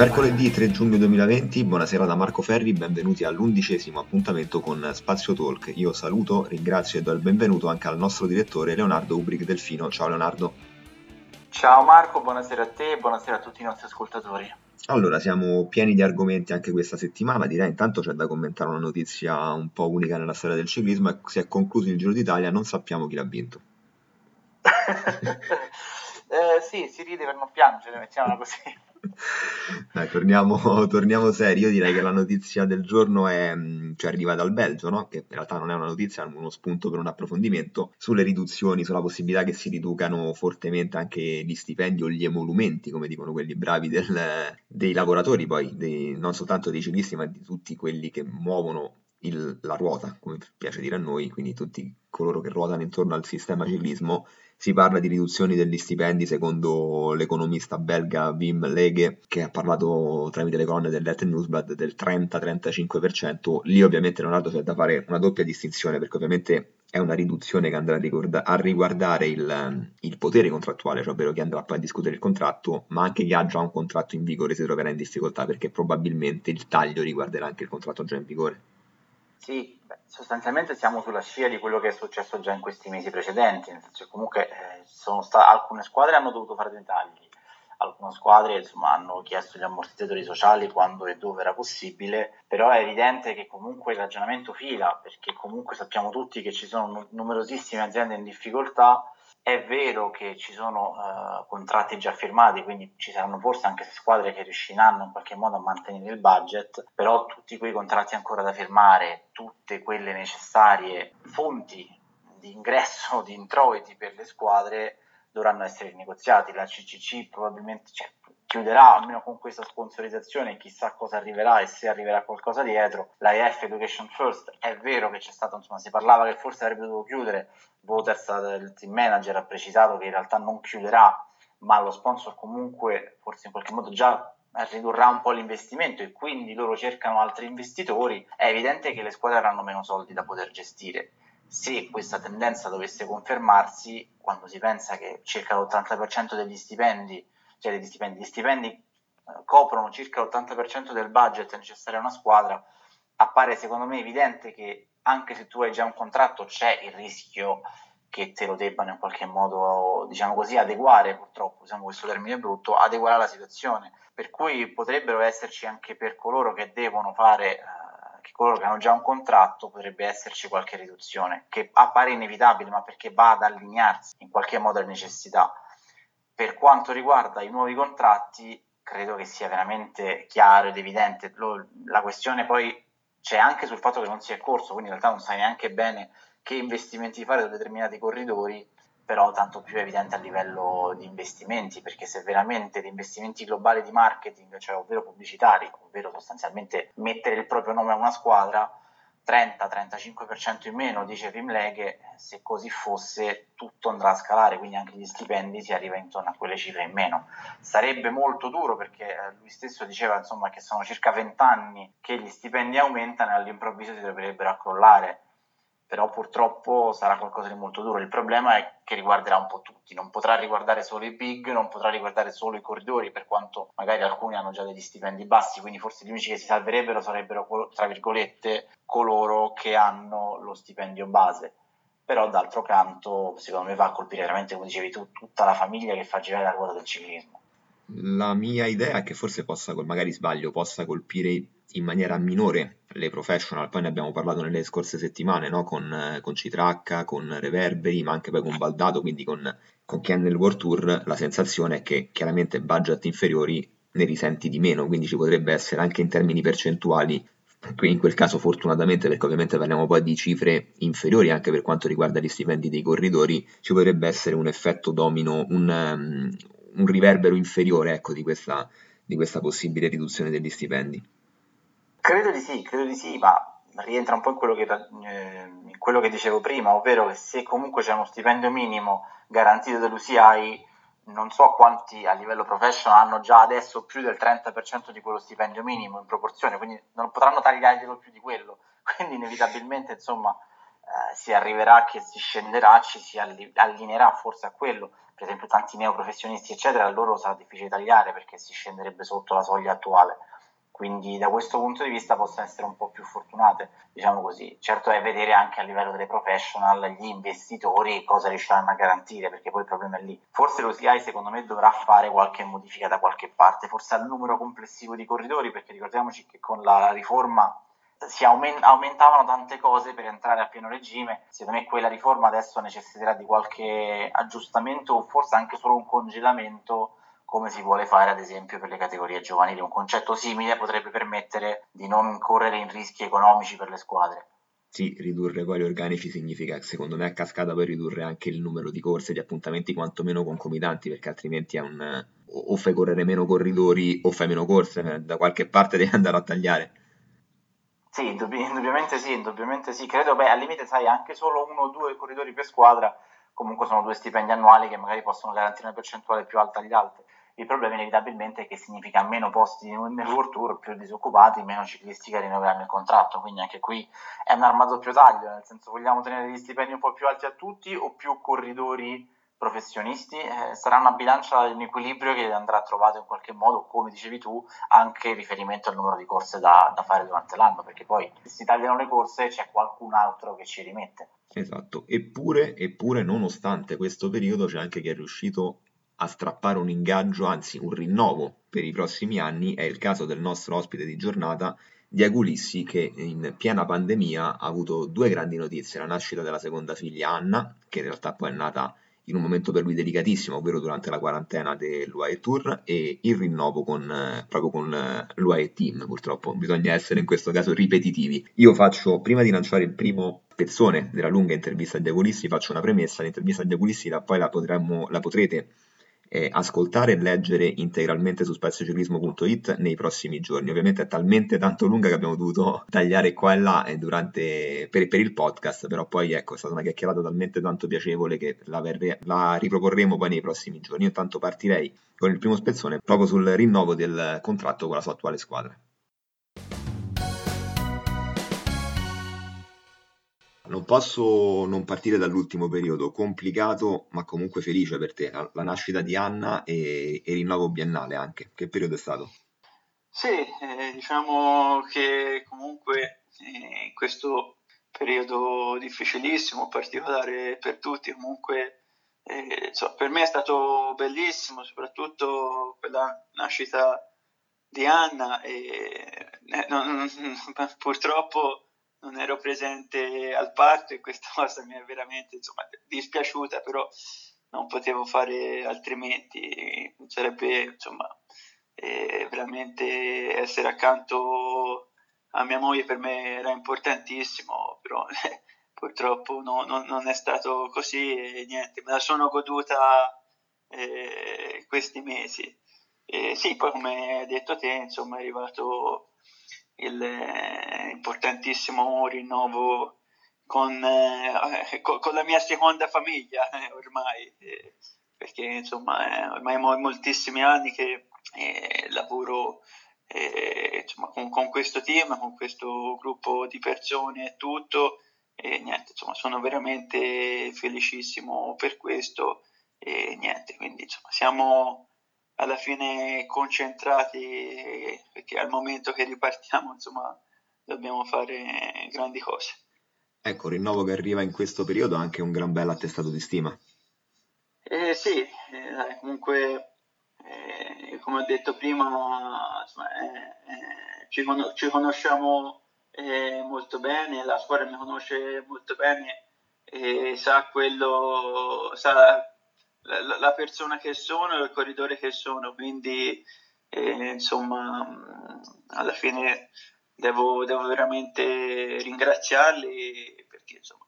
Mercoledì 3 giugno 2020, buonasera da Marco Ferri, benvenuti all'undicesimo appuntamento con Spazio Talk. Io saluto, ringrazio e do il benvenuto anche al nostro direttore Leonardo Ubric Delfino. Ciao Leonardo. Ciao Marco, buonasera a te e buonasera a tutti i nostri ascoltatori. Allora, siamo pieni di argomenti anche questa settimana, direi intanto c'è da commentare una notizia un po' unica nella storia del ciclismo, si è concluso il Giro d'Italia, non sappiamo chi l'ha vinto. eh, sì, si ride per non piangere, mettiamola così. Dai, torniamo, torniamo seri. Io direi che la notizia del giorno è, mm, cioè arriva dal Belgio, no? che in realtà non è una notizia, è uno spunto per un approfondimento sulle riduzioni, sulla possibilità che si riducano fortemente anche gli stipendi o gli emolumenti, come dicono quelli bravi del, dei lavoratori, poi dei, non soltanto dei ciclisti, ma di tutti quelli che muovono il, la ruota, come piace dire a noi, quindi tutti coloro che ruotano intorno al sistema ciclismo si parla di riduzioni degli stipendi secondo l'economista belga Wim Legge che ha parlato tramite le colonne del Let Newsblad del 30-35%. Lì ovviamente Leonardo c'è da fare una doppia distinzione perché ovviamente è una riduzione che andrà a, ricorda- a riguardare il, il, potere contrattuale, cioè ovvero chi andrà poi a discutere il contratto, ma anche chi ha già un contratto in vigore si troverà in difficoltà perché probabilmente il taglio riguarderà anche il contratto già in vigore. Sì, sostanzialmente siamo sulla scia di quello che è successo già in questi mesi precedenti, che comunque eh, sta- alcune squadre hanno dovuto fare dei tagli, alcune squadre insomma, hanno chiesto gli ammortizzatori sociali quando e dove era possibile, però è evidente che comunque il ragionamento fila, perché comunque sappiamo tutti che ci sono numerosissime aziende in difficoltà è vero che ci sono uh, contratti già firmati, quindi ci saranno forse anche squadre che riusciranno in qualche modo a mantenere il budget, però tutti quei contratti ancora da firmare, tutte quelle necessarie fonti di ingresso, di introiti per le squadre dovranno essere rinegoziati. La CCC probabilmente cioè, chiuderà almeno con questa sponsorizzazione, chissà cosa arriverà e se arriverà qualcosa dietro. La EF Education First è vero che c'è stato, insomma, si parlava che forse avrebbe dovuto chiudere, Voters, il team manager, ha precisato che in realtà non chiuderà, ma lo sponsor comunque forse in qualche modo già ridurrà un po' l'investimento e quindi loro cercano altri investitori, è evidente che le squadre avranno meno soldi da poter gestire. Se questa tendenza dovesse confermarsi, quando si pensa che circa l'80% degli stipendi, cioè degli stipendi, gli stipendi eh, coprono circa l'80% del budget necessario a una squadra, appare secondo me evidente che anche se tu hai già un contratto c'è il rischio che te lo debbano in qualche modo, diciamo così, adeguare, purtroppo usiamo questo termine brutto, adeguare alla situazione. Per cui potrebbero esserci anche per coloro che devono fare eh, che coloro che hanno già un contratto potrebbe esserci qualche riduzione, che appare inevitabile, ma perché va ad allinearsi in qualche modo alle necessità. Per quanto riguarda i nuovi contratti, credo che sia veramente chiaro ed evidente. La questione poi c'è anche sul fatto che non si è corso, quindi in realtà non sai neanche bene che investimenti fare su determinati corridori però tanto più evidente a livello di investimenti, perché se veramente gli investimenti globali di marketing, cioè ovvero pubblicitari, ovvero sostanzialmente mettere il proprio nome a una squadra, 30-35% in meno, dice Vimleghe, se così fosse tutto andrà a scalare, quindi anche gli stipendi si arriva intorno a quelle cifre in meno. Sarebbe molto duro perché eh, lui stesso diceva insomma, che sono circa 20 anni che gli stipendi aumentano e all'improvviso si dovrebbero accrollare però purtroppo sarà qualcosa di molto duro. Il problema è che riguarderà un po' tutti, non potrà riguardare solo i big, non potrà riguardare solo i corridori, per quanto magari alcuni hanno già degli stipendi bassi, quindi forse gli unici che si salverebbero sarebbero, tra virgolette, coloro che hanno lo stipendio base. Però d'altro canto, secondo me va a colpire veramente, come dicevi tu, tutta la famiglia che fa girare la ruota del ciclismo. La mia idea è che forse possa, magari sbaglio, possa colpire in maniera minore le professional, poi ne abbiamo parlato nelle scorse settimane, no? con, con Citracca, con Reverberi, ma anche poi con Baldato, quindi con, con chi è nel World Tour, la sensazione è che chiaramente budget inferiori ne risenti di meno, quindi ci potrebbe essere anche in termini percentuali in quel caso fortunatamente perché ovviamente parliamo poi di cifre inferiori anche per quanto riguarda gli stipendi dei corridori, ci potrebbe essere un effetto domino, un, um, un riverbero inferiore ecco, di, questa, di questa possibile riduzione degli stipendi. Credo di sì, credo di sì, ma rientra un po' in quello che, eh, in quello che dicevo prima, ovvero che se comunque c'è uno stipendio minimo garantito dall'UCI, non so quanti a livello professional hanno già adesso più del 30% di quello stipendio minimo in proporzione, quindi non potranno tagliarglielo più di quello, quindi inevitabilmente insomma eh, si arriverà che si scenderà, ci si allineerà forse a quello, per esempio tanti neoprofessionisti eccetera, a loro sarà difficile tagliare perché si scenderebbe sotto la soglia attuale quindi da questo punto di vista possono essere un po' più fortunate, diciamo così. Certo è vedere anche a livello delle professional gli investitori cosa riusciranno a garantire, perché poi il problema è lì. Forse l'OCI secondo me dovrà fare qualche modifica da qualche parte, forse al numero complessivo di corridori, perché ricordiamoci che con la riforma si aument- aumentavano tante cose per entrare a pieno regime. Secondo me quella riforma adesso necessiterà di qualche aggiustamento o forse anche solo un congelamento come si vuole fare ad esempio per le categorie giovanili. Un concetto simile potrebbe permettere di non correre in rischi economici per le squadre. Sì, ridurre poi gli organici significa, secondo me, a cascata poi ridurre anche il numero di corse, di appuntamenti quantomeno concomitanti, perché altrimenti è un, o fai correre meno corridori o fai meno corse, eh, da qualche parte devi andare a tagliare. Sì, indubbiamente sì, indubbiamente sì. Credo, beh, al limite, sai, anche solo uno o due corridori per squadra, comunque sono due stipendi annuali che magari possono garantire una percentuale più alta agli altri. Il problema inevitabilmente è che significa meno posti nel World Tour, più disoccupati, meno ciclisti che rinnoveranno il contratto, quindi anche qui è un'arma a doppio taglio, nel senso vogliamo tenere gli stipendi un po' più alti a tutti o più corridori professionisti, eh, sarà una bilancia in equilibrio che andrà trovato in qualche modo, come dicevi tu, anche riferimento al numero di corse da, da fare durante l'anno, perché poi se si tagliano le corse c'è qualcun altro che ci rimette. Esatto, eppure, eppure nonostante questo periodo c'è anche chi è riuscito a strappare un ingaggio, anzi un rinnovo per i prossimi anni, è il caso del nostro ospite di giornata, Diego Lissi, che in piena pandemia ha avuto due grandi notizie, la nascita della seconda figlia Anna, che in realtà poi è nata in un momento per lui delicatissimo, ovvero durante la quarantena dell'UAE Tour, e il rinnovo con, eh, proprio con eh, l'UAE Team, purtroppo bisogna essere in questo caso ripetitivi. Io faccio, prima di lanciare il primo pezzone della lunga intervista a Diego Lissi, faccio una premessa, l'intervista a Diego Lissi poi la, potremmo, la potrete eh, ascoltare e leggere integralmente su spaziociclismo.it nei prossimi giorni. Ovviamente è talmente tanto lunga che abbiamo dovuto tagliare qua e là eh, durante, per, per, il podcast, però poi ecco, è stata una chiacchierata talmente tanto piacevole che la, verre, la riproporremo poi nei prossimi giorni. Io intanto partirei con il primo spezzone proprio sul rinnovo del contratto con la sua attuale squadra. Non posso non partire dall'ultimo periodo, complicato ma comunque felice per te, la, la nascita di Anna e, il rinnovo biennale anche. Che periodo è stato? Sì, eh, diciamo che comunque eh, in questo periodo difficilissimo, particolare per tutti, comunque eh, insomma, per me è stato bellissimo, soprattutto quella nascita di Anna e eh, non, purtroppo non ero presente al parto e questa cosa mi è veramente insomma, dispiaciuta, però non potevo fare altrimenti, sarebbe insomma, eh, veramente essere accanto a mia moglie per me era importantissimo, però eh, purtroppo no, no, non è stato così e niente, me la sono goduta eh, questi mesi. Sì, poi come hai detto te, insomma, è arrivato il eh, importantissimo rinnovo con, eh, con, con, la mia seconda famiglia eh, ormai, eh, perché insomma eh, ormai ho moltissimi anni che eh, lavoro insomma, con, con, questo team, con questo gruppo di persone e tutto, e niente, insomma sono veramente felicissimo per questo e niente, quindi insomma siamo alla fine concentrati perché al momento che ripartiamo insomma dobbiamo fare grandi cose. Ecco, il rinnovo che arriva in questo periodo anche un gran bel attestato di stima. Eh, sì, eh, comunque eh, come ho detto prima insomma, eh, eh, ci, con- ci, conosciamo eh, molto bene, la squadra mi conosce molto bene e sa quello, sa la, la, persona che sono e il corridore che sono, quindi e insomma alla fine devo, devo veramente ringraziarli perché insomma,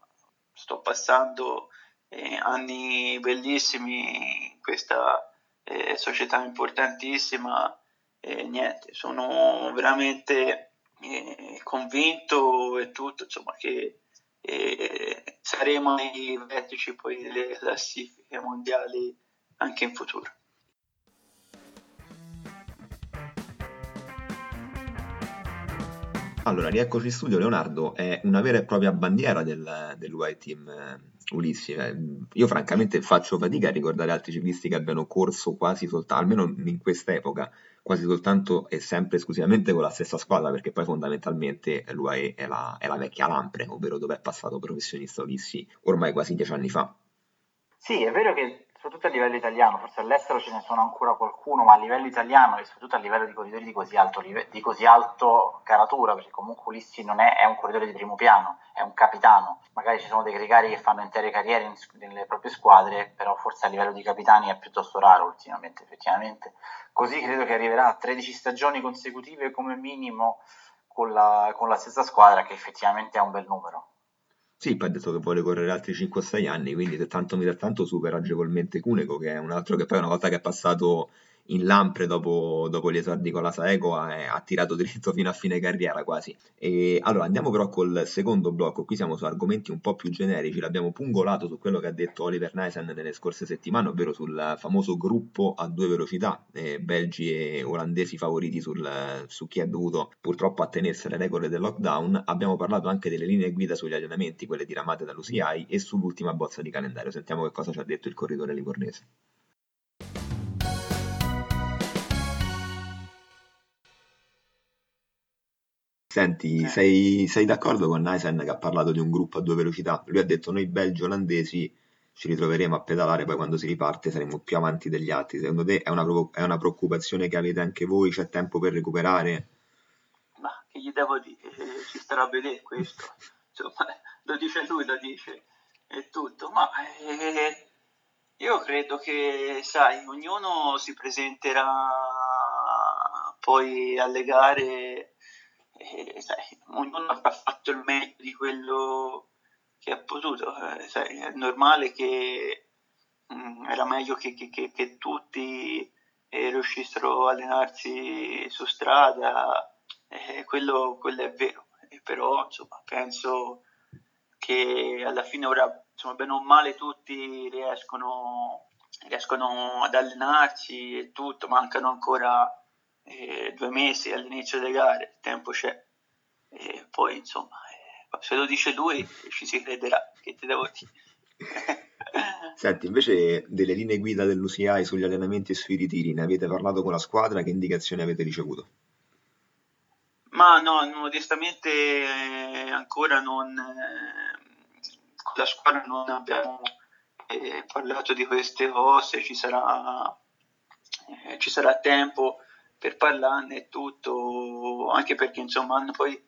sto passando eh, anni bellissimi in questa eh, società importantissima e niente, sono veramente eh, convinto e tutto insomma che eh, saremo ai vertici poi delle classifiche mondiali anche in futuro. Allora, rieccoci in studio, Leonardo è una vera e propria bandiera del, dell'UI Team eh, Ulissi. Io francamente faccio fatica a ricordare altri ciclisti che abbiano corso quasi soltanto, almeno in quest'epoca, quasi soltanto e sempre esclusivamente con la stessa squadra, perché poi fondamentalmente l'UAE è la, è la vecchia Lampre, ovvero dove è passato professionista Ulissi ormai quasi dieci anni fa. Sì, è vero che soprattutto a livello italiano, forse all'estero ce ne sono ancora qualcuno, ma a livello italiano e soprattutto a livello di corridori di così alto, di così alto caratura, perché comunque Ulissi non è, è, un corridore di primo piano, è un capitano, magari ci sono dei gregari che fanno intere carriere in, nelle proprie squadre, però forse a livello di capitani è piuttosto raro ultimamente, effettivamente. Così credo che arriverà a 13 stagioni consecutive come minimo con la, con la stessa squadra, che effettivamente è un bel numero. Sì, poi ha detto che vuole correre altri 5-6 anni, quindi se tanto mi dà tanto supera agevolmente Cuneco, che è un altro che poi una volta che è passato in Lampre dopo, dopo gli esordi con la Saeco ha, ha, tirato dritto fino a fine carriera quasi. E, allora andiamo però col secondo blocco, qui siamo su argomenti un po' più generici, l'abbiamo pungolato su quello che ha detto Oliver Neisen nelle scorse settimane, ovvero sul famoso gruppo a due velocità, eh, belgi e olandesi favoriti sul, su chi è dovuto purtroppo attenersi alle regole del lockdown. Abbiamo parlato anche delle linee guida sugli allenamenti, quelle diramate dall'UCI e sull'ultima bozza di calendario. Sentiamo che cosa ci ha detto il corridore livornese. Senti, sei, sei d'accordo con Naisen che ha parlato di un gruppo a due velocità? Lui ha detto noi belgi olandesi ci ritroveremo a pedalare, poi quando si riparte saremo più avanti degli altri. Secondo te è una, è una preoccupazione che avete anche voi? C'è tempo per recuperare? Ma che gli devo dire? Ci starà a vedere questo. Insomma, lo dice lui, lo dice è tutto. Ma eh, io credo che, sai, ognuno si presenterà poi alle gare e, sai, ognuno ha fatto il meglio di quello che ha potuto. Eh, sai, è normale che mh, mm, era meglio che, che, che, che tutti eh, riuscissero a allenarsi su strada, eh, quello, quello, è vero, però insomma, penso che alla fine ora, insomma, bene o male, tutti riescono, riescono ad allenarsi e tutto, mancano ancora eh, due mesi all'inizio delle gare, il tempo c'è. E poi insomma, eh, se lo dice lui ci si crederà, che ti devo dire. Senti, invece delle linee guida dell'UCI sugli allenamenti e sui ritiri, ne avete parlato con la squadra? Che indicazioni avete ricevuto? Ma no, onestamente eh, ancora non, eh, con la squadra non abbiamo eh, parlato di queste cose, ci sarà, ci sarà tempo per parlarne e tutto, anche perché insomma hanno poi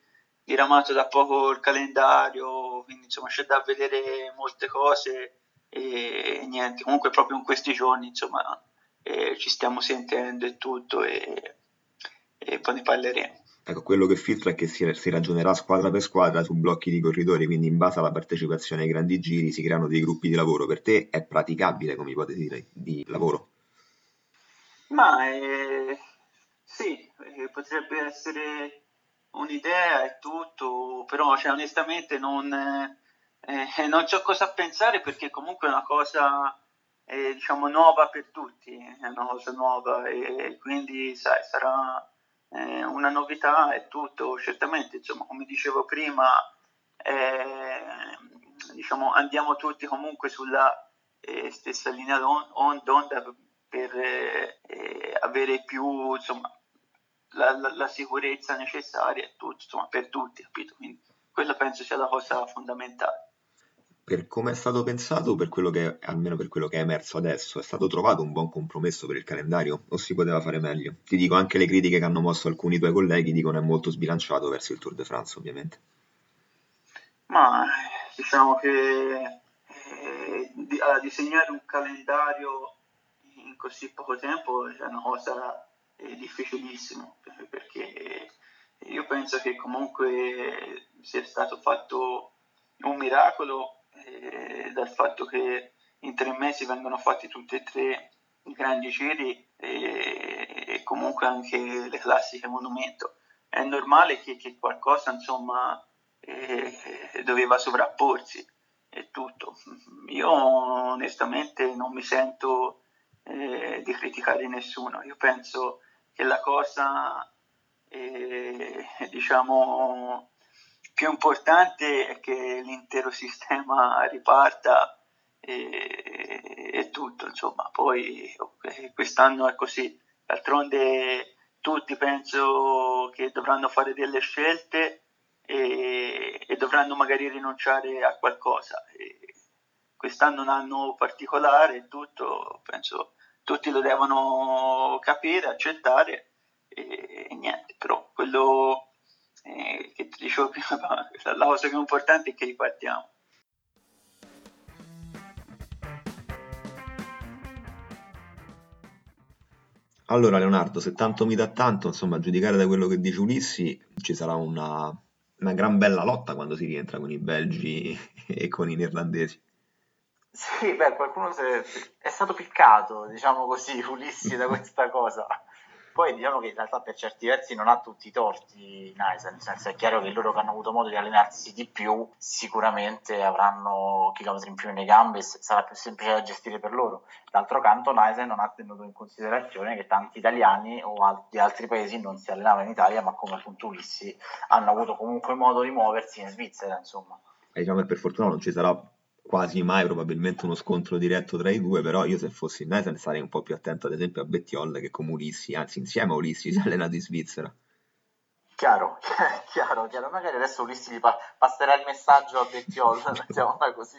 diramato da poco il calendario, quindi insomma c'è da vedere molte cose e niente, comunque proprio in questi giorni insomma eh, ci stiamo sentendo e tutto e, e, poi ne parleremo. Ecco, quello che filtra è che si, si, ragionerà squadra per squadra su blocchi di corridori, quindi in base alla partecipazione ai grandi giri si creano dei gruppi di lavoro. Per te è praticabile come ipotesi di, di lavoro? Ma eh, sì, eh, potrebbe essere un'idea e tutto, però cioè, onestamente non, eh, non so cosa pensare perché comunque è una cosa eh, diciamo nuova per tutti, è una cosa nuova e quindi sai, sarà eh, una novità e tutto, certamente insomma come dicevo prima eh, diciamo, andiamo tutti comunque sulla eh, stessa linea d'onda per avere più insomma la, la, la sicurezza necessaria tutto, insomma, per tutti, capito? Quindi quella penso sia la cosa fondamentale. Per come è stato pensato, per quello che, almeno per quello che è emerso adesso, è stato trovato un buon compromesso per il calendario o si poteva fare meglio? Ti dico anche le critiche che hanno mosso alcuni tuoi colleghi dicono è molto sbilanciato verso il Tour de France, ovviamente. Ma diciamo che eh, disegnare un calendario in così poco tempo è una cosa è difficilissimo perché io penso che comunque sia stato fatto un miracolo eh, dal fatto che in tre mesi vengono fatti tutti e tre i grandi giri e, e comunque anche le classiche monumento. È normale che, che qualcosa insomma eh, doveva sovrapporsi e tutto. Io onestamente non mi sento eh, di criticare nessuno, io penso che la cosa eh, diciamo più importante è che l'intero sistema riparta e, e tutto, insomma, poi quest'anno è così, d'altronde tutti penso che dovranno fare delle scelte e, e dovranno magari rinunciare a qualcosa. E quest'anno è un anno particolare tutto, penso tutti lo devono capire, accettare e, e niente, però quello eh, che ti dicevo prima, la cosa più importante è che ripartiamo. Allora Leonardo, se tanto mi dà tanto, insomma, a giudicare da quello che dice Ulissi, ci sarà una, una gran bella lotta quando si rientra con i belgi e con i neerlandesi. Sì, beh, qualcuno è stato piccato, diciamo così, Ulissi da questa cosa. Poi diciamo che in realtà per certi versi non ha tutti i torti Naisa, nel senso è chiaro che loro che hanno avuto modo di allenarsi di più sicuramente avranno chilometri in più nelle gambe e sarà più semplice da gestire per loro. D'altro canto Naisa non ha tenuto in considerazione che tanti italiani o di altri paesi non si allenavano in Italia ma come appunto Ulissi hanno avuto comunque modo di muoversi in Svizzera insomma. E diciamo che per fortuna non ci sarà quasi mai probabilmente uno scontro diretto tra i due, però io se fossi in Nathan sarei un po' più attento ad esempio a Bettiol che come Ulissi, anzi insieme a Ulissi si è allenato in Svizzera. Chiaro, chiaro, chiaro, magari adesso Ulissi gli pa- passerà il messaggio a Bettiol, mettiamola così.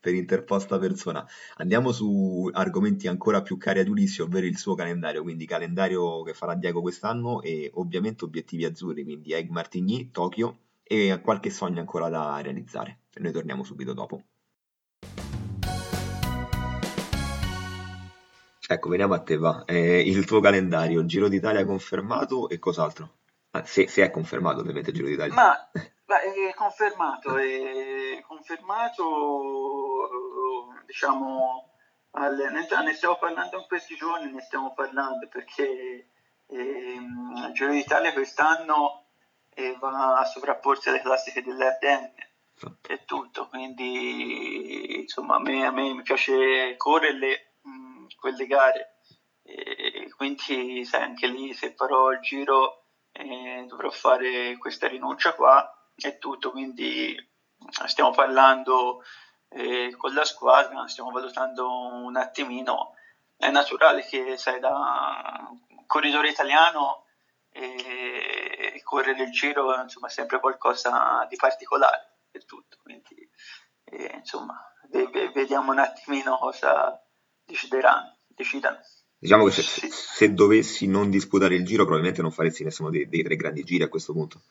per interposta persona. Andiamo su argomenti ancora più cari ad Ulissi, ovvero il suo calendario, quindi calendario che farà Diego quest'anno e ovviamente obiettivi azzurri, quindi Egg Martigny, Tokyo e qualche sogno ancora da realizzare. Noi torniamo subito dopo. Ecco, veniamo a te, va. Eh, il tuo calendario, Giro d'Italia confermato e cos'altro? Ah, se, se, è confermato, ovviamente, Giro d'Italia. Ma, ma è confermato, è confermato, diciamo, al, ne stiamo parlando in questi giorni, ne stiamo parlando perché eh, il Giro d'Italia quest'anno eh, va a sovrapporsi alle classiche delle Ardenne è tutto, quindi insomma a me, a me mi piace correre mh, quelle gare, e quindi sai anche lì se farò il giro eh, dovrò fare questa rinuncia qua, è tutto, quindi stiamo parlando eh, con la squadra, stiamo valutando un attimino, è naturale che sai da corridore italiano eh, correre il giro insomma, è sempre qualcosa di particolare e tutto. Quindi, eh, insomma, vediamo un attimino cosa decideranno. Decidano. Diciamo che se, sì. se, dovessi non disputare il giro, probabilmente non faresti nessuno dei, dei tre grandi giri a questo punto.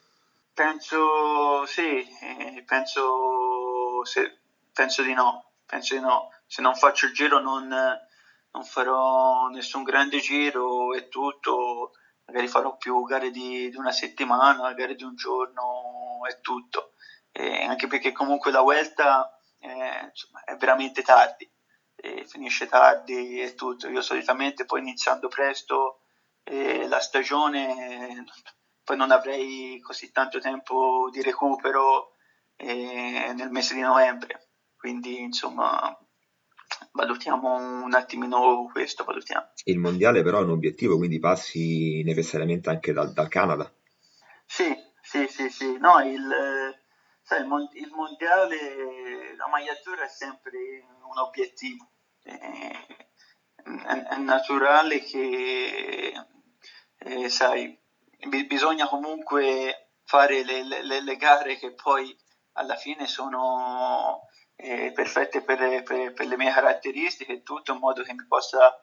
Penso sì, eh, penso, se, penso, di no, penso di no. Se non faccio il giro non, non farò nessun grande giro e tutto, magari farò più gare di, di una settimana, gare di un giorno e tutto eh, anche perché comunque la Vuelta eh, insomma, è veramente tardi, eh, finisce tardi e tutto. Io solitamente poi iniziando presto la stagione poi non avrei così tanto tempo di recupero eh, nel mese di novembre, quindi insomma valutiamo un attimino questo, valutiamo. Il mondiale però è un obiettivo, quindi passi necessariamente anche dal, dal Canada. Sì, sì, sì, sì, no, il, sai, il, mon- il, mondiale, la maglia azzurra è sempre un obiettivo. Eh, è, è, naturale che, eh, sai, b- bisogna comunque fare le, le, le, gare che poi alla fine sono eh, perfette per, per, per le mie caratteristiche e tutto in modo che mi possa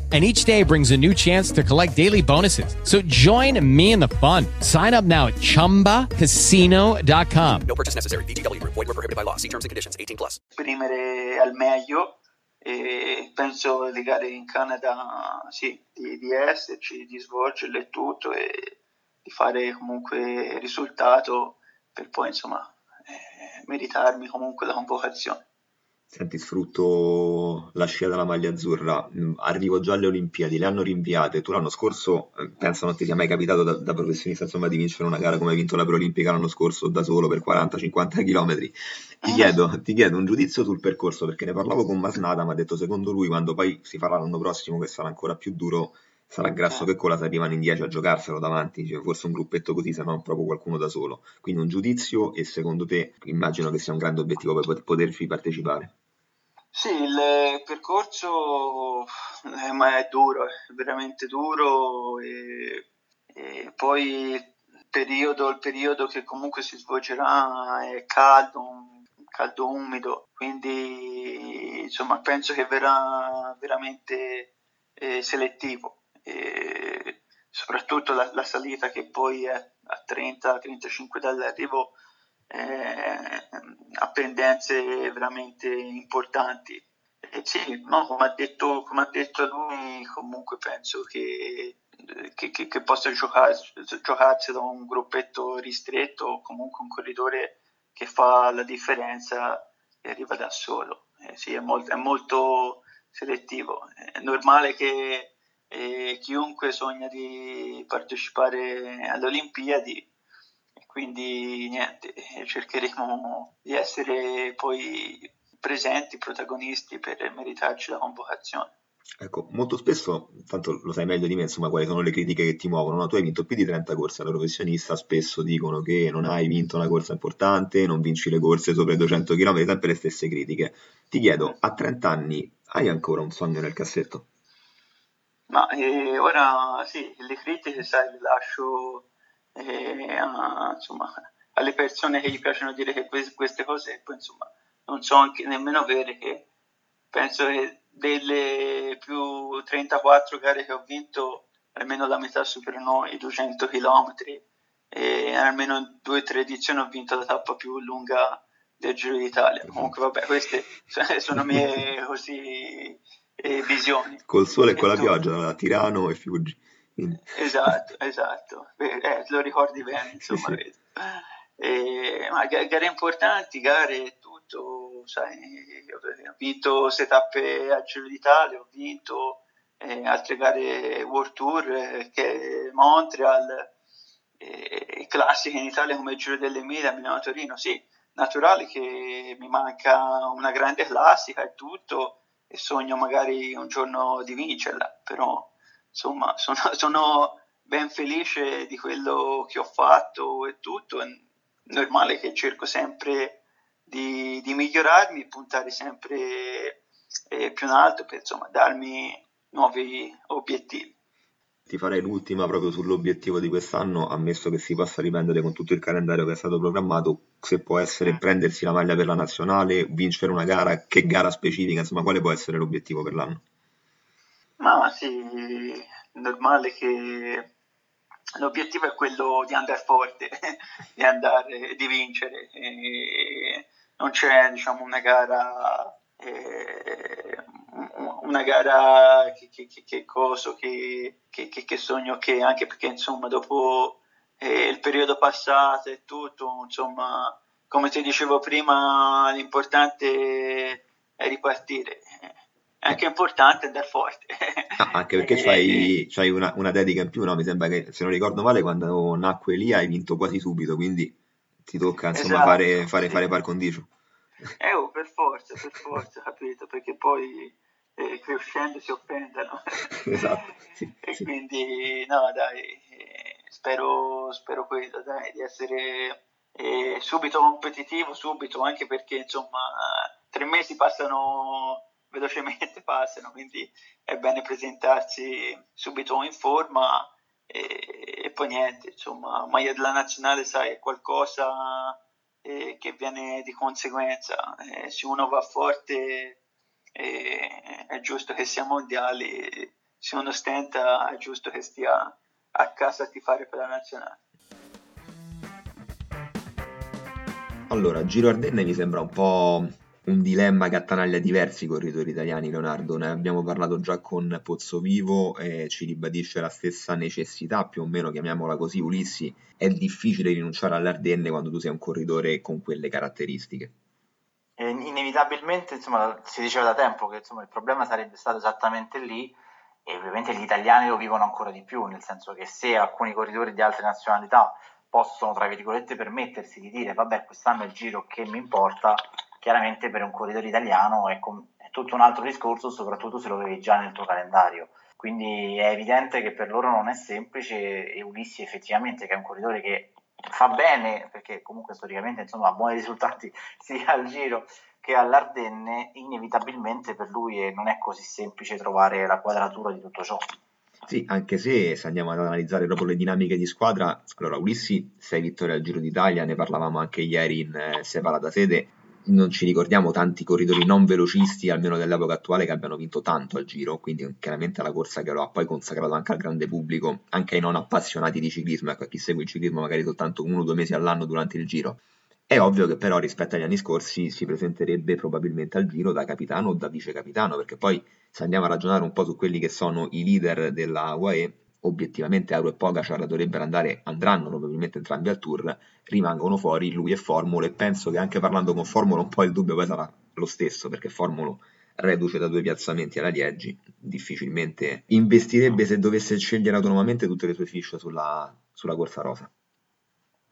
and each day brings a new chance to collect daily bonuses. So join me in the fun. Sign up now at ChumbaCasino.com. No purchase necessary. BGW. Void were prohibited by law. See terms and conditions. 18 plus. Esprimere al meglio e penso le gare in Canada, sì, di, di esserci, di svolgerle tutto e di fare comunque risultato per poi insomma eh, meritarmi comunque la convocazione. Senti, sfrutto la scia della maglia azzurra, mm, arrivo già alle Olimpiadi, le hanno rinviate, tu l'anno scorso, eh, penso non ti sia mai capitato da, da professionista insomma, di vincere una gara come hai vinto la Preolimpica l'anno scorso da solo per 40-50 km. Ti chiedo, ti chiedo un giudizio sul percorso, perché ne parlavo con Masnada, mi ha detto secondo lui quando poi si farà l'anno prossimo che sarà ancora più duro, sarà grasso che cola se arrivano in 10 a giocarselo davanti, cioè forse un gruppetto così, se non proprio qualcuno da solo. Quindi un giudizio e secondo te immagino che sia un grande obiettivo per potervi partecipare. Sì, il percorso eh, è duro, è veramente duro e, e poi il periodo, il periodo che comunque si svolgerà è caldo, caldo umido, quindi insomma penso che verrà veramente eh, selettivo. E soprattutto la, la, salita che poi è a 30-35 dall'arrivo eh, pendenze veramente importanti. E sì, no, come, ha detto, come ha detto lui, comunque penso che, che, che, che possa giocare, giocarsi da un gruppetto ristretto o comunque un corridore che fa la differenza e arriva da solo. Eh, sì, è molto, è molto selettivo. È normale che eh, chiunque sogna di partecipare alle Olimpiadi quindi niente, eh, cercheremo di essere poi presenti, protagonisti per meritarci la convocazione. Ecco, molto spesso, tanto lo sai meglio di me, insomma, quali sono le critiche che ti muovono. No? Tu hai vinto più di 30 corse da professionista, spesso dicono che non hai vinto una corsa importante, non vinci le corse sopra i 200 km, sempre le stesse critiche. Ti chiedo, a 30 anni hai ancora un sogno nel cassetto? Ma eh, ora sì, le critiche, sai, le lascio e a, insomma, alle persone che gli piacciono dire che queste cose poi insomma non so anche nemmeno vere che penso che delle più 34 gare che ho vinto almeno la metà superano i 200 km e almeno in due o tre edizioni ho vinto la tappa più lunga del Giro d'Italia. Comunque vabbè queste sono mie così eh, visioni. Col sole e con la pioggia da Tirano e Fiuggi Esatto, esatto, eh, lo ricordi bene, insomma. E, ma gare importanti, gare tutto, sai, ho vinto sei tappe al Giro d'Italia, ho vinto eh, altre gare World Tour, eh, che Montreal, eh, classiche in Italia come il Giro delle Mille, Milano-Torino, sì, naturale che mi manca una grande classica e tutto, e sogno magari un giorno di vincerla, però insomma sono, sono, ben felice di quello che ho fatto e tutto, è normale che cerco sempre di, di migliorarmi, puntare sempre eh, più in alto per insomma darmi nuovi obiettivi. Ti farei l'ultima proprio sull'obiettivo di quest'anno, ammesso che si possa riprendere con tutto il calendario che è stato programmato, se può essere prendersi la maglia per la nazionale, vincere una gara, che gara specifica, insomma quale può essere l'obiettivo per l'anno? Ma sì, normale che l'obiettivo è quello di andare forte, di andare, di vincere. E non c'è diciamo, una gara, eh, una gara che, che, che, che coso, che, che, sogno che anche perché insomma dopo eh, il periodo passato e tutto, insomma come ti dicevo prima, l'importante è ripartire. È anche importante andare forte. Ah, anche perché c'hai, c'hai una, una dedica in più, no? Mi sembra che, se non ricordo male, quando nacque lì hai vinto quasi subito, quindi ti tocca insomma Esatto, fare, fare, sì. fare par condicio. Eh, oh, per forza, per forza, capito? Perché poi eh, crescendo si offendono. Esatto, sì, e sì. quindi, no, dai, eh, spero, spero quello, dai, di essere eh, subito competitivo, subito, anche perché, insomma, tre mesi passano velocemente, passano, quindi è bene presentarsi subito in forma e, e poi niente, insomma, maglia della nazionale, sai, è qualcosa eh, che viene di conseguenza. Eh, se uno va forte eh, è giusto che sia mondiali, se uno stenta è giusto che stia a casa a tifare per la nazionale. Allora, Giro Ardenne mi sembra un po' un dilemma che attanaglia diversi corridori italiani, Leonardo. Ne abbiamo parlato già con Pozzovivo e ci ribadisce la stessa necessità, più o meno, chiamiamola così, Ulissi. È difficile rinunciare alle Ardenne quando tu sei un corridore con quelle caratteristiche. E inevitabilmente, insomma, si diceva da tempo che insomma, il problema sarebbe stato esattamente lì e ovviamente gli italiani lo vivono ancora di più, nel senso che se alcuni corridori di altre nazionalità possono, tra virgolette, permettersi di dire vabbè, quest'anno è il giro che mi importa, chiaramente per un corridore italiano è, com- è tutto un altro discorso, soprattutto se lo avevi già nel tuo calendario. Quindi è evidente che per loro non è semplice e Ulissi effettivamente, che è un corridore che fa bene, perché comunque storicamente insomma, ha buoni risultati sia al giro che all'Ardenne, inevitabilmente per lui non è così semplice trovare la quadratura di tutto ciò. Sì, anche se se andiamo ad analizzare proprio le dinamiche di squadra, allora Ulissi, 6 vittorie al Giro d'Italia, ne parlavamo anche ieri in eh, Sepala da Sede, non ci ricordiamo tanti corridori non velocisti, almeno dell'epoca attuale, che abbiano vinto tanto al Giro, quindi chiaramente la corsa che lo ha poi consacrato anche al grande pubblico, anche ai non appassionati di ciclismo, ecco, a chi segue il ciclismo magari soltanto uno o due mesi all'anno durante il Giro. È ovvio che però rispetto agli anni scorsi si presenterebbe probabilmente al Giro da capitano o da vice capitano, perché poi se andiamo a ragionare un po' su quelli che sono i leader della UAE, obiettivamente Auro e Pogacar dovrebbero andare, andranno probabilmente entrambi al Tour, rimangono fuori lui e Formolo e penso che anche parlando con Formolo un po' il dubbio poi sarà lo stesso, perché Formolo reduce da due piazzamenti alla Liegi, difficilmente investirebbe se dovesse scegliere autonomamente tutte le sue fiche sulla, sulla corsa rosa.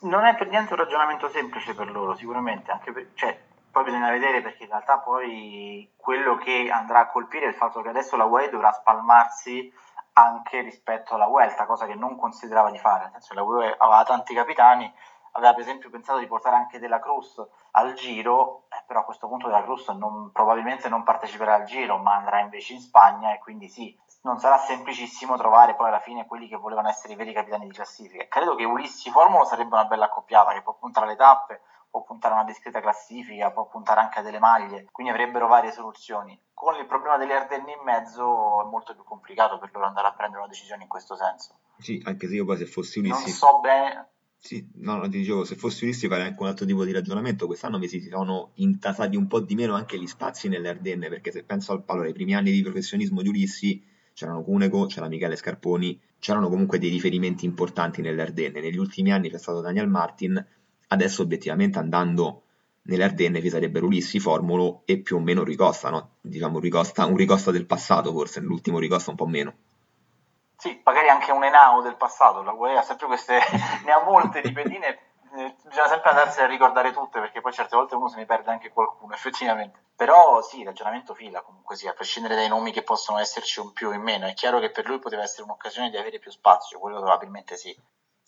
Non è per niente un ragionamento semplice per loro, sicuramente, anche per, cioè, poi bisogna vedere perché in realtà poi quello che andrà a colpire è il fatto che adesso la UAE dovrà spalmarsi anche rispetto alla Vuelta, cosa che non considerava di fare, nel senso che la UE aveva tanti capitani, aveva per esempio pensato di portare anche Della Cruz al Giro, eh, però a questo punto Della Cruz non, probabilmente non parteciperà al Giro, ma andrà invece in Spagna e quindi sì, non sarà semplicissimo trovare poi alla fine quelli che volevano essere i veri capitani di classifica. Credo che Ulissi Formula sarebbe una bella accoppiata che può puntare alle tappe, può puntare a una discreta classifica, può puntare anche a delle maglie, quindi avrebbero varie soluzioni. Con il problema delle Ardenne in mezzo è molto più complicato per loro andare a prendere una decisione in questo senso. Sì, anche se io poi se fossi Non Ulissi... so bene, Sì, no, ti dicevo, se fossi Ulissi farei anche un altro tipo di ragionamento. Quest'anno mi si sono intasati un po' di meno anche gli spazi nelle Ardenne, perché se penso al allora, ai primi anni di professionismo di Ulissi, c'erano Cunego, c'era Michele Scarponi, c'erano comunque dei riferimenti importanti nelle Ardenne. Negli ultimi anni c'è stato Daniel Martin, adesso obiettivamente andando nelle Ardenne ci sarebbero Ulissi, Formolo e più o meno Ricosta, no? Diciamo Ricosta, un Ricosta del passato forse, l'ultimo Ricosta un po' meno. sì, magari anche un Enao del passato, la UE ha sempre queste, ne ha molte di pedine, eh, bisogna sempre andarsene a ricordare tutte perché poi certe volte uno se ne perde anche qualcuno effettivamente. Però sì, il ragionamento fila comunque sì, a prescindere dai nomi che possono esserci un più o in meno, è chiaro che per lui poteva essere un'occasione di avere più spazio, quello probabilmente sì.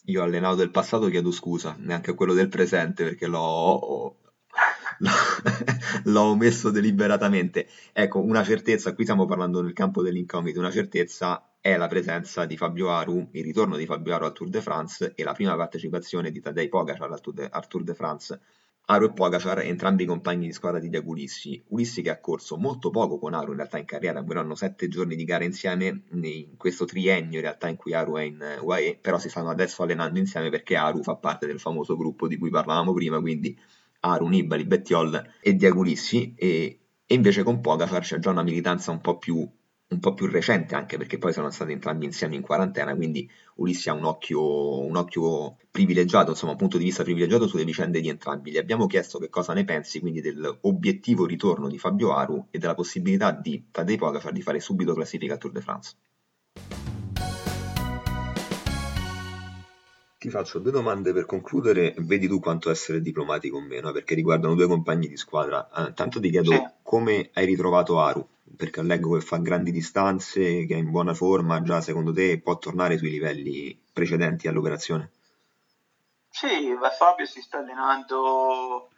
Io allenato del passato chiedo scusa, neanche a quello del presente perché l'ho, l'ho omesso deliberatamente. Ecco, una certezza, qui stiamo parlando nel campo dell'incognito, una certezza è la presenza di Fabio Aru, il ritorno di Fabio Aru al Tour de France e la prima partecipazione di Tadej Pogacar al Tour de, al Tour de France. Aru e Pogacar, entrambi compagni di squadra di Diego Ulissi. Che ha corso molto poco con Aru in realtà in carriera, hanno sette giorni di gara insieme in questo triennio in realtà in cui Aru è in UAE, però si stanno adesso allenando insieme perché Aru fa parte del famoso gruppo di cui parlavamo prima, quindi Aru, Nibali, Bettiol e Diego Ulissi e, e invece con Pogacar c'è già una militanza un po' più un po' più recente anche perché poi sono stati entrambi insieme in quarantena, quindi Ulissi ha un occhio, un occhio privilegiato, insomma un punto di vista privilegiato sulle vicende di entrambi. Gli abbiamo chiesto che cosa ne pensi quindi dell'obiettivo ritorno di Fabio Aru e della possibilità di Tadej Pogacar di fare subito classifica al Tour de France. Ti faccio due domande per concludere, vedi tu quanto essere diplomatico o meno, perché riguardano due compagni di squadra. Uh, tanto ti chiedo come hai ritrovato Aru, perché leggo che fa grandi distanze, che è in buona forma, già secondo te può tornare sui livelli precedenti all'operazione? Sì, Fabio si sta allenando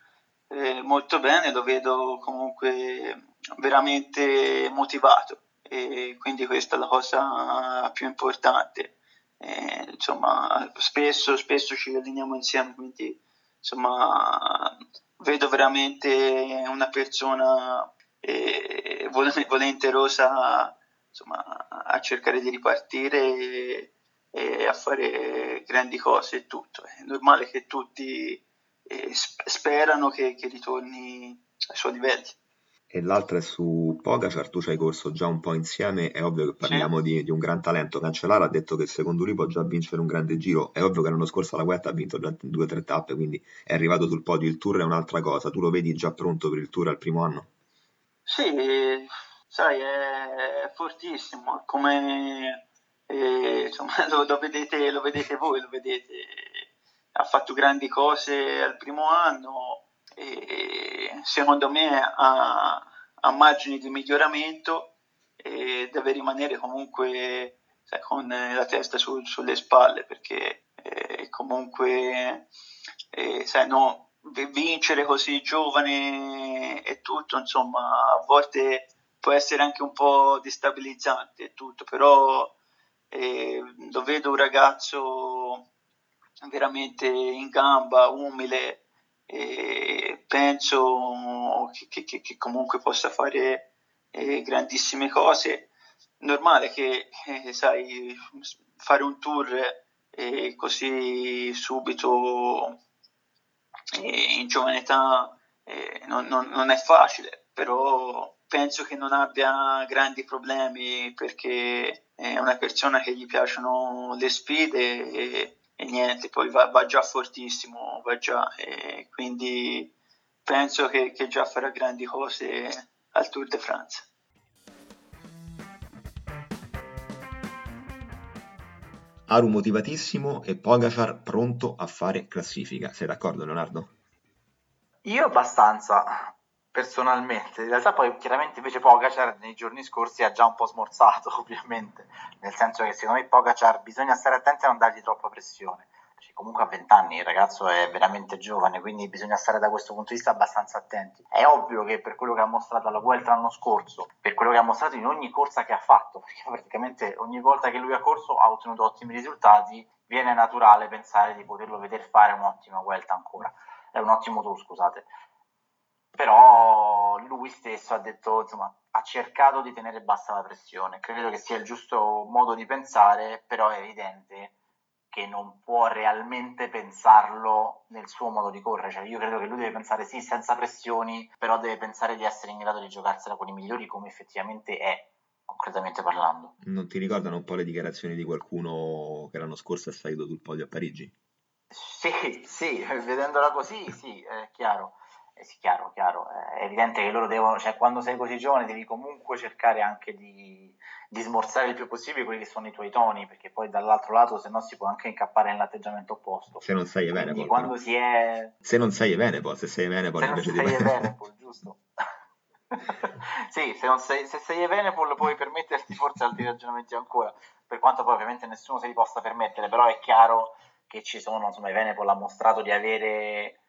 eh, molto bene, lo vedo comunque veramente motivato e quindi questa è la cosa più importante eh, insomma, spesso, spesso ci alleniamo insieme, quindi insomma, vedo veramente una persona eh, volenterosa insomma, a cercare di ripartire e, e, a fare grandi cose e tutto. È normale che tutti eh, sperano che, che ritorni ai suoi livelli e l'altra è su Pogacar, tu ci hai corso già un po' insieme, è ovvio che parliamo sì. di, di, un gran talento, Cancellara ha detto che secondo lui può già vincere un grande giro, è ovvio che l'anno scorso la Guetta ha vinto già due o tre tappe, quindi è arrivato sul podio, il Tour è un'altra cosa, tu lo vedi già pronto per il Tour al primo anno? Sì, sai, è fortissimo, come eh, insomma, lo, lo, vedete, lo vedete voi, lo vedete, ha fatto grandi cose al primo anno, e secondo me ha, ha margini di miglioramento e deve rimanere comunque sai, con la testa su, sulle spalle perché eh, comunque eh, sai, no, vincere così giovane e tutto insomma a volte può essere anche un po' destabilizzante e tutto però eh, lo vedo un ragazzo veramente in gamba umile e penso che, che, che, comunque possa fare eh, grandissime cose. Normale che, eh, sai, fare un tour eh, così subito eh, in giovane età eh, non, non, non è facile, però penso che non abbia grandi problemi perché è una persona che gli piacciono le sfide e, e niente, poi va, va, già fortissimo, va già, quindi penso che, che già farà grandi cose al Tour de France. Aru motivatissimo e Pogacar pronto a fare classifica. Sei d'accordo Leonardo? Io abbastanza, personalmente. In realtà poi chiaramente invece Pogacar nei giorni scorsi ha già un po' smorzato, ovviamente, nel senso che secondo me Pogacar bisogna stare attenti a non dargli troppa pressione. Perché comunque a 20 anni il ragazzo è veramente giovane, quindi bisogna stare da questo punto di vista abbastanza attenti. È ovvio che per quello che ha mostrato alla Vuelta l'anno scorso, per quello che ha mostrato in ogni corsa che ha fatto, perché praticamente ogni volta che lui ha corso ha ottenuto ottimi risultati, viene naturale pensare di poterlo vedere fare un'ottima Vuelta ancora, è un ottimo tour, scusate però lui stesso ha detto, insomma, ha cercato di tenere bassa la pressione. Credo che sia il giusto modo di pensare, però è evidente che non può realmente pensarlo nel suo modo di correre. Cioè, io credo che lui deve pensare sì, senza pressioni, però deve pensare di essere in grado di giocarsela con i migliori come effettivamente è, concretamente parlando. Non ti ricordano un po' le dichiarazioni di qualcuno che l'anno scorso è salito sul podio a Parigi? Sì, sì, vedendola così, sì, è chiaro. Eh sì, chiaro, chiaro. È evidente che loro devono, cioè quando sei così giovane devi comunque cercare anche di, di smorzare il più possibile quelli che sono i tuoi toni, perché poi dall'altro lato se no si può anche incappare nell'atteggiamento opposto. Se non sei Evenepol. quando si è... Se non sei Evenepol, se sei Evenepol se invece non sei di... Evenepol, giusto. sì, se, non sei, se sei Evenepol puoi permetterti forse altri ragionamenti ancora, per quanto poi ovviamente nessuno se li possa permettere, però è chiaro che ci sono, insomma, Evenepol ha mostrato di avere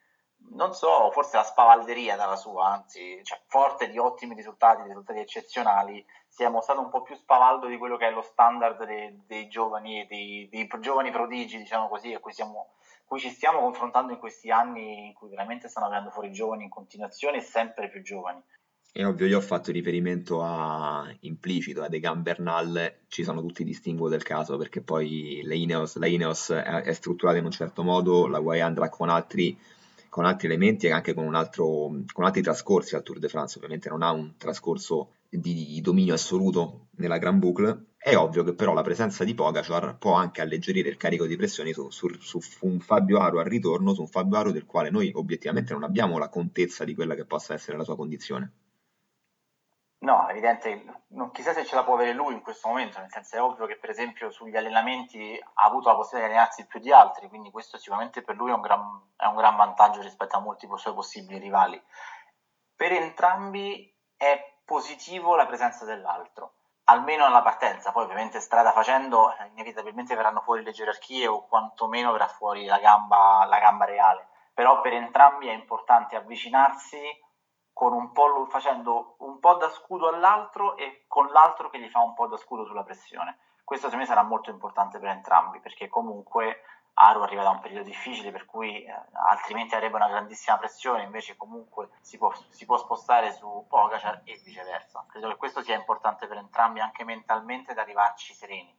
non so, forse la spavalderia dalla sua, anzi, cioè, forte di ottimi risultati, risultati eccezionali, si è mostrato un po' più spavaldo di quello che è lo standard dei, dei giovani, dei, dei, giovani prodigi, diciamo così, a cui, siamo, cui ci stiamo confrontando in questi anni in cui veramente stanno avendo fuori giovani in continuazione e sempre più giovani. È ovvio, io ho fatto riferimento a implicito a Degan Bernal, ci sono tutti i distinguo del caso perché poi Ineos, la Ineos è, è strutturata in un certo modo, la UAE andrà con altri con altri elementi e anche con, altro, con altri trascorsi al Tour de France, ovviamente non ha un trascorso di, dominio assoluto nella Grand Boucle. È ovvio che però la presenza di Pogacar può anche alleggerire il carico di pressioni su, su, su un Fabio Aro al ritorno, su un Fabio Aro del quale noi obiettivamente non abbiamo la contezza di quella che possa essere la sua condizione. No, evidente, non chissà se ce la può avere lui in questo momento, nel senso è ovvio che per esempio sugli allenamenti ha avuto la possibilità di allenarsi più di altri, quindi questo sicuramente per lui è un gran, è un gran vantaggio rispetto a molti suoi possibili rivali. Per entrambi è positivo la presenza dell'altro, almeno alla partenza, poi ovviamente strada facendo inevitabilmente verranno fuori le gerarchie o quantomeno verrà fuori la gamba, la gamba reale, però per entrambi è importante avvicinarsi un po' facendo un po' da scudo all'altro e con l'altro che gli fa un po' da scudo sulla pressione. Questo secondo me sarà molto importante per entrambi, perché comunque Aro arriva da un periodo difficile per cui eh, altrimenti avrebbe una grandissima pressione, invece comunque si può, si può spostare su Pogacar e viceversa. Credo che questo sia importante per entrambi anche mentalmente ad arrivarci sereni.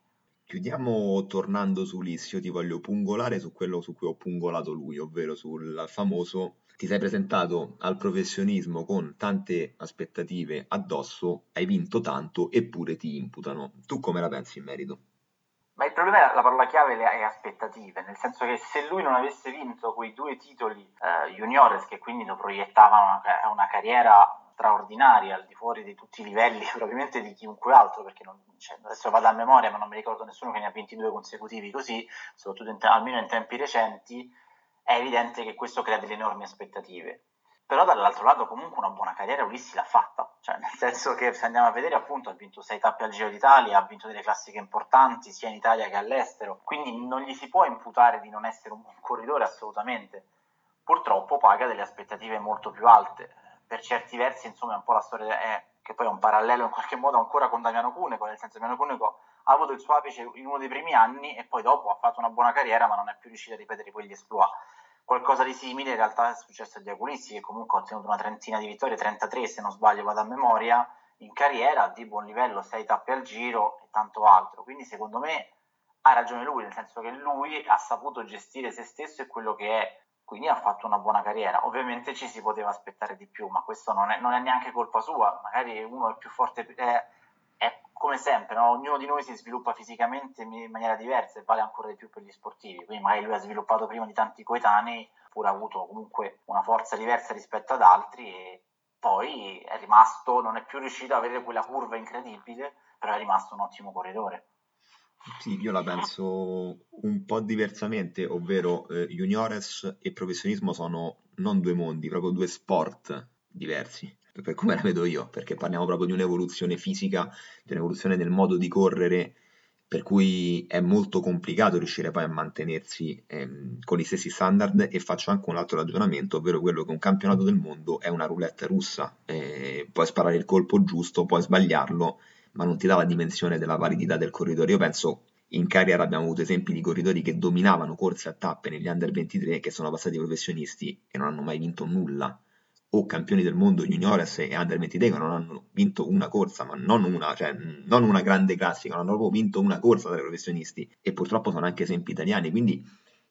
Chiudiamo tornando su Lissio, ti voglio pungolare su quello su cui ho pungolato lui, ovvero sul famoso ti sei presentato al professionismo con tante aspettative addosso, hai vinto tanto eppure ti imputano. Tu come la pensi in merito? Ma il problema è la parola chiave è aspettative, nel senso che se lui non avesse vinto quei due titoli eh, juniores che quindi lo proiettavano a una carriera straordinaria al di fuori di tutti i livelli probabilmente di chiunque altro perché non, cioè, adesso vado a memoria ma non mi ricordo nessuno che ne ha 22 consecutivi così soprattutto in, almeno in tempi recenti è evidente che questo crea delle enormi aspettative. Però dall'altro lato comunque una buona carriera Ulissi l'ha fatta, cioè nel senso che se andiamo a vedere appunto ha vinto sei tappe al Giro d'Italia, ha vinto delle classiche importanti sia in Italia che all'estero, quindi non gli si può imputare di non essere un buon corridore assolutamente. Purtroppo paga delle aspettative molto più alte, per certi versi insomma è un po' la storia è, che poi è un parallelo in qualche modo ancora con Damiano Cuneco, nel senso che Damiano Cuneco ha avuto il suo apice in uno dei primi anni e poi dopo ha fatto una buona carriera ma non è più riuscito a ripetere quegli esploit qualcosa di simile in realtà è successo a Diagonissi che comunque ha ottenuto una trentina di vittorie, 33 se non sbaglio vado a memoria, in carriera di buon livello, 6 tappe al giro e tanto altro, quindi secondo me ha ragione lui, nel senso che lui ha saputo gestire se stesso e quello che è, quindi ha fatto una buona carriera. Ovviamente ci si poteva aspettare di più, ma questo non è, non è neanche colpa sua, magari uno è più forte, è, è come sempre, no? ognuno di noi si sviluppa fisicamente in maniera diversa e vale ancora di più per gli sportivi, quindi magari lui ha sviluppato prima di tanti coetanei, pur ha avuto comunque una forza diversa rispetto ad altri e poi è rimasto, non è più riuscito ad avere quella curva incredibile, però è rimasto un ottimo corridore. Sì, io la penso un po' diversamente, ovvero eh, juniores e professionismo sono non due mondi, proprio due sport diversi per come la vedo io, perché parliamo proprio di un'evoluzione fisica, di un'evoluzione del modo di correre, per cui è molto complicato riuscire poi a mantenersi ehm, con gli stessi standard. E faccio anche un altro ragionamento, ovvero quello che un campionato del mondo è una roulette russa, eh, puoi sparare il colpo giusto, puoi sbagliarlo, ma non ti dà la dimensione della validità del corridore. Io penso in carriera abbiamo avuto esempi di corridori che dominavano corse a tappe negli under 23 che sono passati professionisti e non hanno mai vinto nulla o campioni del mondo juniores e under 23 che non hanno vinto una corsa, ma non una, cioè, non una grande classica, non hanno proprio vinto una corsa dai professionisti e purtroppo sono anche esempi italiani, quindi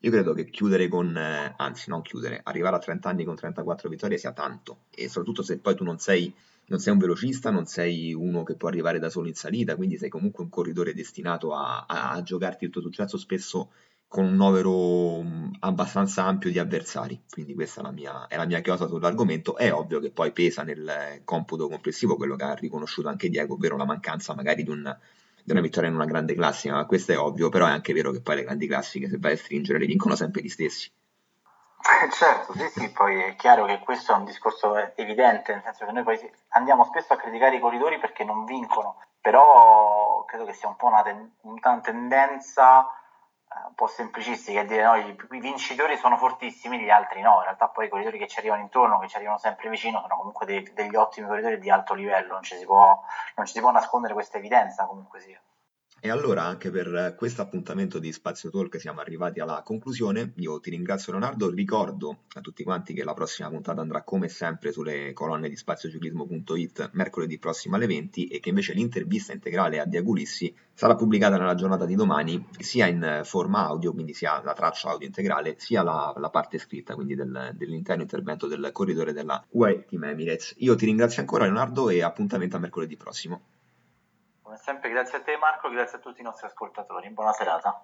io credo che chiudere con, eh, anzi non chiudere, arrivare a 30 anni con 34 vittorie sia tanto. E soprattutto se poi tu non sei, non sei un velocista, non sei uno che può arrivare da solo in salita, quindi sei comunque un corridore destinato a, a, a giocarti il tuo successo spesso con un novero mm, abbastanza ampio di avversari, quindi questa è la mia, è la mia chiosa sull'argomento. È ovvio che poi pesa nel computo complessivo quello che ha riconosciuto anche Diego, ovvero la mancanza magari di, un, di una vittoria in una grande classica, ma questo è ovvio, però è anche vero che poi le grandi classiche, se vai a stringere, le vincono sempre gli stessi. Eh, certo, sì, sì, poi è chiaro che questo è un discorso evidente, nel senso che noi poi andiamo spesso a criticare i corridori perché non vincono, però credo che sia un po' una, ten- una tendenza un po' semplicistica e dire no, i, vincitori sono fortissimi, gli altri no. In realtà poi i corridori che ci arrivano intorno, che ci arrivano sempre vicino, sono comunque dei, degli ottimi corridori di alto livello, non ci, può, non ci si può nascondere questa evidenza comunque sia. E allora anche per questo appuntamento di Spazio Talk siamo arrivati alla conclusione. Io ti ringrazio Leonardo, ricordo a tutti quanti che la prossima puntata andrà come sempre sulle colonne di spaziociclismo.it mercoledì prossimo alle 20 e che invece l'intervista integrale a Diagulissi sarà pubblicata nella giornata di domani sia in forma audio, quindi sia la traccia audio integrale, sia la, la parte scritta, quindi del, dell'intero intervento del corridore della UAE Team Emirates. Io ti ringrazio ancora Leonardo e appuntamento a mercoledì prossimo. Come sempre grazie a te Marco, grazie a tutti i nostri ascoltatori, buona serata.